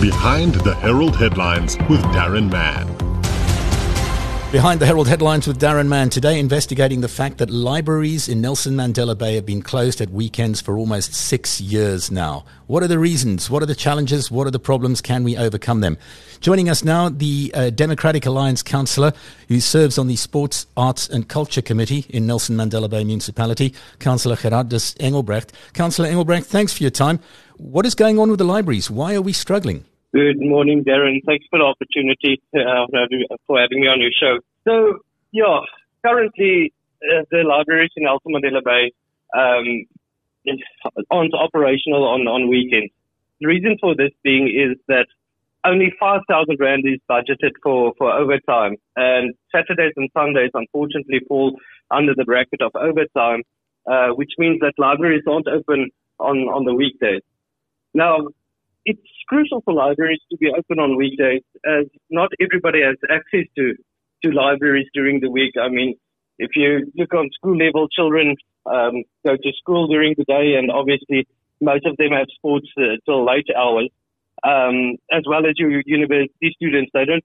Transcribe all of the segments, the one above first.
Behind the Herald Headlines with Daron Mann. Behind the Herald headlines with Daron Mann today, investigating the fact that libraries in Nelson Mandela Bay have been closed at weekends for almost six years now. What are the reasons? What are the challenges? What are the problems? Can we overcome them? Joining us now, the uh, Democratic Alliance councillor who serves on the Sports, Arts and Culture Committee in Nelson Mandela Bay Municipality, Councillor Gerhardus Engelbrecht. Councillor Engelbrecht, thanks for your time. What is going on with the libraries? Why are we struggling? Good morning, Daron. Thanks for the opportunity uh, for having me on your show. So, yeah, currently uh, the libraries in Nelson Mandela Bay um, aren't operational on, on weekends. The reason for this being is that only 5,000 Rand is budgeted for, for overtime, and Saturdays and Sundays unfortunately fall under the bracket of overtime, uh, which means that libraries aren't open on, on the weekdays. Now, it's crucial for libraries to be open on weekdays as not everybody has access to, to libraries during the week. I mean, if you look on school level, children um, go to school during the day and obviously most of them have sports uh, till late hours. Um, as well as your university students, they don't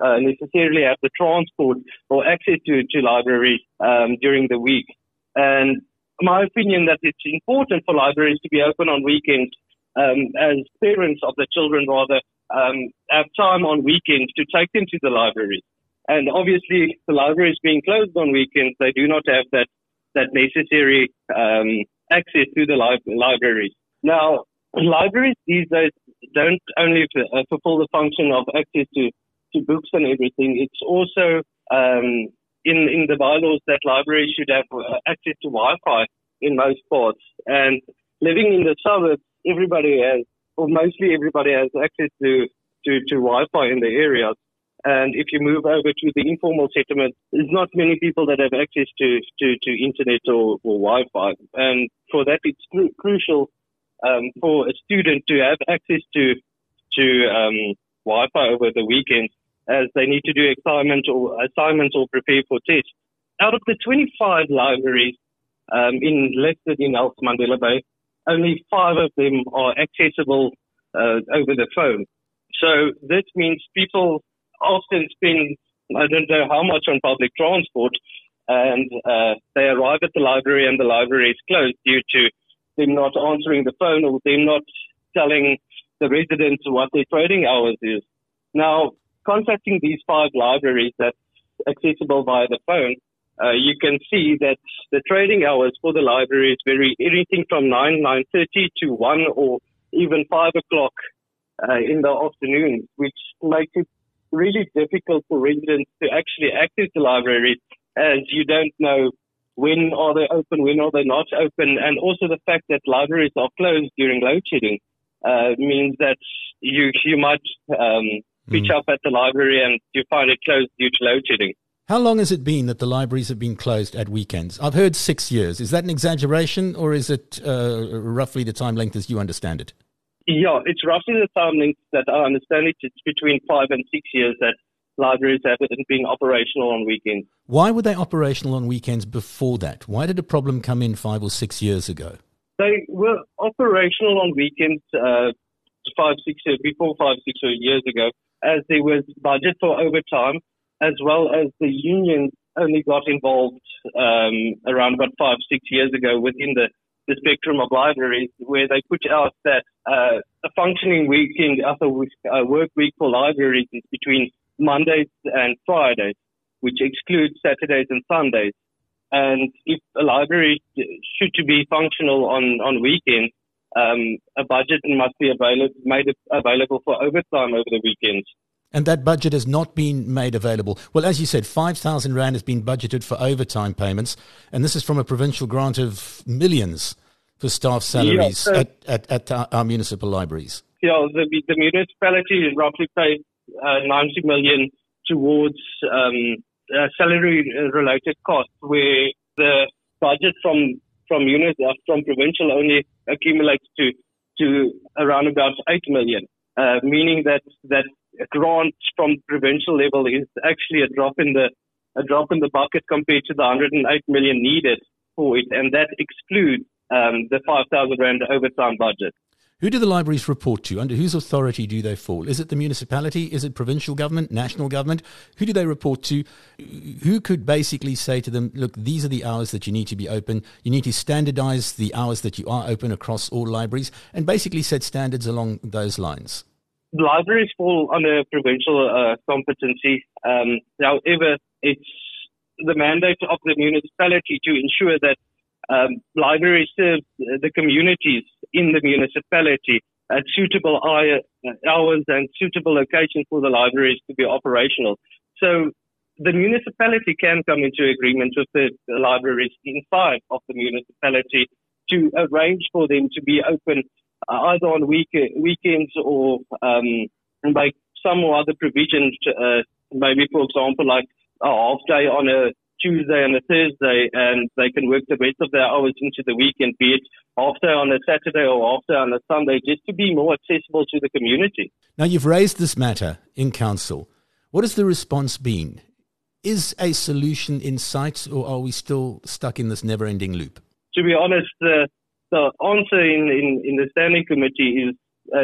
uh, necessarily have the transport or access to, to libraries um, during the week. And my opinion that it's important for libraries to be open on weekends um, as parents of the children rather um, have time on weekends to take them to the library. And obviously, the library is being closed on weekends, they do not have that that necessary um, access to the li- libraries. Now, libraries these days don't only uh, fulfill the function of access to, to books and everything. It's also um, in in the bylaws that libraries should have uh, access to Wi-Fi in most parts. And living in the suburbs, everybody has, or mostly everybody has access to, to, to Wi-Fi in the areas. And if you move over to the informal settlement, there's not many people that have access to, to, to internet or, or Wi-Fi. And for that, it's cru- crucial um, for a student to have access to to um, Wi-Fi over the weekends, as they need to do assignments or assignments or prepare for tests. Out of the 25 libraries um, in listed in Nelson Mandela Bay, only five of them are accessible uh, over the phone. So this means people often spend, I don't know how much on public transport, and uh, they arrive at the library and the library is closed due to them not answering the phone or them not telling the residents what their trading hours is. Now, contacting these five libraries that's accessible via the phone, uh, you can see that the trading hours for the libraries vary anything from 9, 9.30 to 1 or even 5 o'clock uh, in the afternoon, which makes it really difficult for residents to actually access the library as you don't know when are they open, when are they not open, and also the fact that libraries are closed during load shedding uh, means that you you might um, pitch mm. up at the library and you find it closed due to load shedding. How long has it been that the libraries have been closed at weekends? I've heard six years. Is that an exaggeration, or is it uh, roughly the time length as you understand it? Yeah, it's roughly the time length that I understand it. It's between five and six years that libraries haven't been operational on weekends. Why were they operational on weekends before that? Why did a problem come in five or six years ago? They were operational on weekends uh, five, six years before five, six years ago, as there was budget for overtime, as well as the unions only got involved um, around about five, six years ago within the, the spectrum of libraries, where they put out that uh, a functioning weekend, after uh, work week for libraries is between Mondays and Fridays, which excludes Saturdays and Sundays. And if a library should to be functional on, on weekends, um, a budget must be available, made available for overtime over the weekends. And that budget has not been made available. Well, as you said, 5,000 Rand has been budgeted for overtime payments. And this is from a provincial grant of millions for staff salaries yeah, so, at, at, at, our municipal libraries. Yeah, the, the municipality roughly pays uh, 90 million towards um, uh, salary related costs where the budget from from units uh, from provincial only accumulates to to around about 8 million uh, meaning that that grant from provincial level is actually a drop in the a drop in the bucket compared to the 108 million needed for it and that excludes um, the 5000 rand overtime budget Who do the libraries report to? Under whose authority do they fall? Is it the municipality? Is it provincial government, national government? Who do they report to? Who could basically say to them, look, these are the hours that you need to be open. You need to standardize the hours that you are open across all libraries and basically set standards along those lines? Libraries fall under provincial uh, competency. Um, however, it's the mandate of the municipality to ensure that um, libraries serve the communities in the municipality at suitable hours and suitable locations for the libraries to be operational. So the municipality can come into agreement with the, libraries inside of the municipality to arrange for them to be open uh, either on week, weekends or um, by some other provisions, uh, maybe for example like a half day on a Tuesday and a Thursday, and they can work the rest of their hours into the weekend, be it after on a Saturday or after on a Sunday, just to be more accessible to the community. Now, you've raised this matter in council. What has the response been? Is a solution in sight, or are we still stuck in this never ending loop? To be honest, the, the answer in, in, in the standing committee is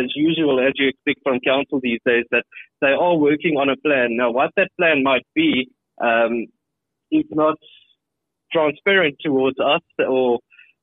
as usual, as you expect from council these days, that they are working on a plan. Now, what that plan might be, um, is not transparent towards us or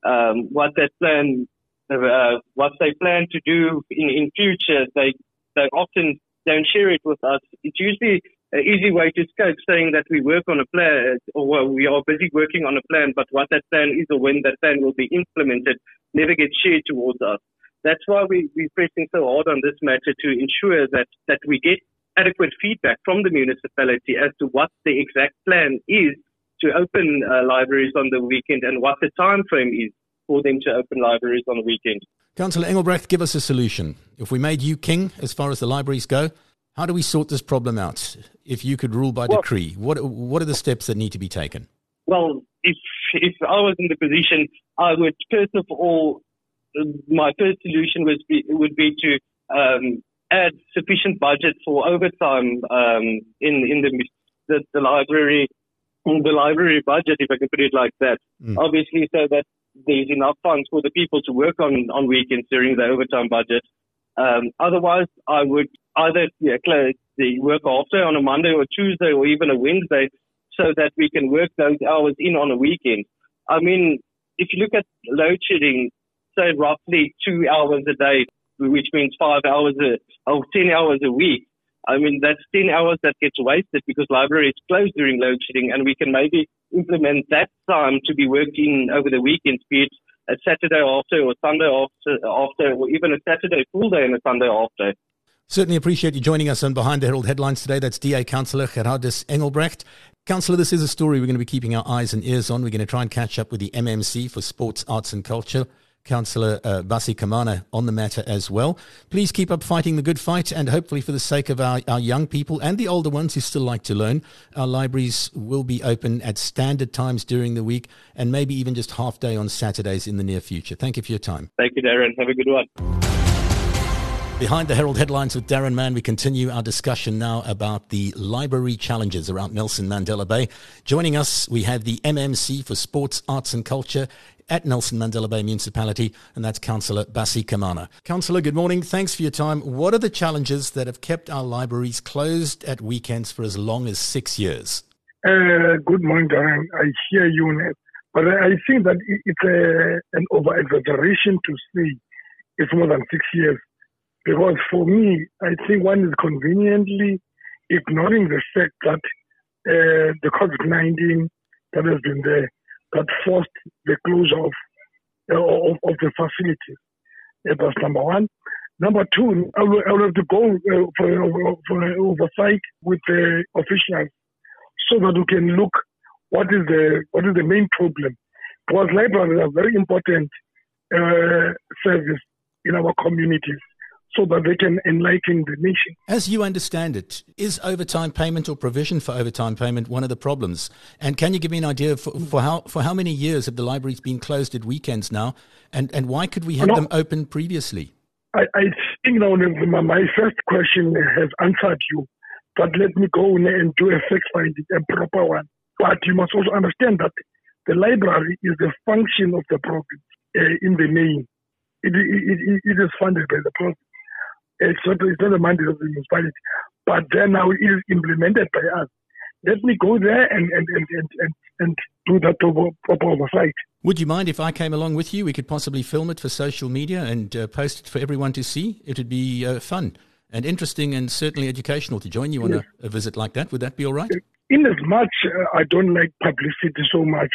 um, what that plan, uh, what they plan to do in, in future. They they often don't share it with us. It's usually an easy way to escape saying that we work on a plan or we are busy working on a plan, but what that plan is or when that plan will be implemented never gets shared towards us. That's why we, we're pressing so hard on this matter to ensure that, that we get adequate feedback from the municipality as to what the exact plan is to open uh, libraries on the weekend and what the time frame is for them to open libraries on the weekend. Councillor Engelbrecht, give us a solution. If we made you king as far as the libraries go, how do we sort this problem out? If you could rule by well, decree, what what are the steps that need to be taken? Well, if if I was in the position, I would first of all, my first solution was be, would be to um, add sufficient budget for overtime um, in in the, the, the library the library budget, if I can put it like that. Mm. Obviously, so that there's enough funds for the people to work on on weekends during the overtime budget. Um, otherwise, I would either yeah, close the work after on a Monday or Tuesday or even a Wednesday, so that we can work those hours in on a weekend. I mean, if you look at load shedding, say roughly two hours a day which means five hours a, or 10 hours a week. I mean, that's 10 hours that gets wasted because library is closed during load shedding and we can maybe implement that time to be working over the weekends, be it a Saturday after or Sunday after, after or even a Saturday full day and a Sunday after. Certainly appreciate you joining us on Behind the Herald Headlines today. That's DA Councillor Gerhardus Engelbrecht. Councillor, this is a story we're going to be keeping our eyes and ears on. We're going to try and catch up with the MMC for Sports, Arts and Culture. Councillor uh, Bassie Kamana on the matter as well. Please keep up fighting the good fight, and hopefully, for the sake of our, our young people and the older ones who still like to learn, our libraries will be open at standard times during the week and maybe even just half day on Saturdays in the near future. Thank you for your time. Thank you, Daron. Have a good one. Behind the Herald headlines with Daron Mann, we continue our discussion now about the library challenges around Nelson Mandela Bay. Joining us, we have the MMC for Sports, Arts and Culture at Nelson Mandela Bay Municipality, and that's Councillor Bassie Kamana. Councillor, good morning. Thanks for your time. What are the challenges that have kept our libraries closed at weekends for as long as six years? Uh, good morning, Daron. I hear you, Ned. but I think that it's a, an over exaggeration to say it's more than six years. Because for me, I think one is conveniently ignoring the fact that uh, the COVID 19 that has been there that forced the closure of, uh, of, of, the facilities. Uh, that's number one. Number two, I will, I will have to go uh, for, for oversight with the officials so that we can look what is the what is the main problem. Because libraries are very important uh, service in our communities so that they can enlighten the nation. As you understand it, is overtime payment or provision for overtime payment one of the problems? And can you give me an idea for, for how for how many years have the libraries been closed at weekends now, and and why could we have no, them open previously? I, I think now my first question has answered you, but let me go and do a fact finding, a proper one. But you must also understand that the library is the function of the province uh, in the main. it, it, it, it is funded by the province. It's not, it's not a mandate of the municipality, but then now it is implemented by us. Let me go there and, and, and, and, and, and do that proper, proper oversight. Would you mind if I came along with you? We could possibly film it for social media and uh, post it for everyone to see. It would be uh, fun and interesting and certainly educational to join you on yes. a, a, visit like that. Would that be all right? In as much, uh, I don't like publicity so much,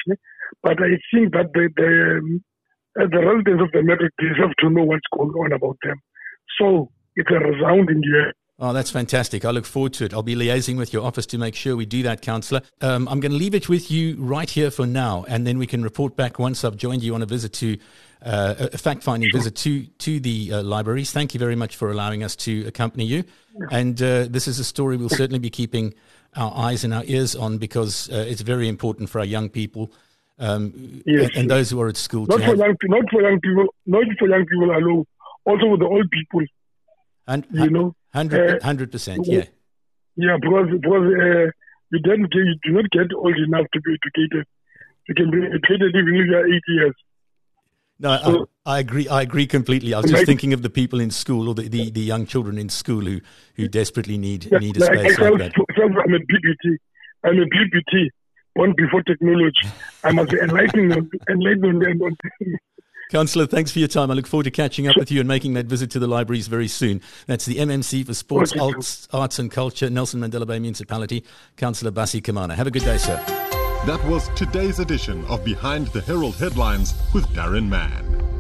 but I think that the, the, um, the residents of the Metro deserve to know what's going on about them. So it's a resounding yes. Oh, that's fantastic. I look forward to it. I'll be liaising with your office to make sure we do that, Councillor. Um, I'm going to leave it with you right here for now, and then we can report back once I've joined you on a visit to uh, a fact finding sure. visit to, to the uh, libraries. Thank you very much for allowing us to accompany you. And uh, this is a story we'll certainly be keeping our eyes and our ears on because uh, it's very important for our young people. Um, yes, and, and, those who are at school. Not for, have, young, not for young people, not for young people alone, also with the old people. And, you know, hundred uh, percent, yeah. Yeah, because because uh, you don't get, you do not get old enough to be educated. You can be educated even if you are eight years. No, so, I, I, agree. I agree completely. I was just thinking of the people in school or the, the, the young children in school who, who desperately need yeah, need a space like, like that. I'm a PPT. I'm a PPT. Born before technology. I must be enlightening, enlightening them. Councillor, thanks for your time. I look forward to catching up with you and making that visit to the libraries very soon. That's the MMC for Sports, Arts, Arts and Culture, Nelson Mandela Bay Municipality, Councillor Bassie Kamana. Have a good day, sir. That was today's edition of Behind the Herald Headlines with Daron Mann.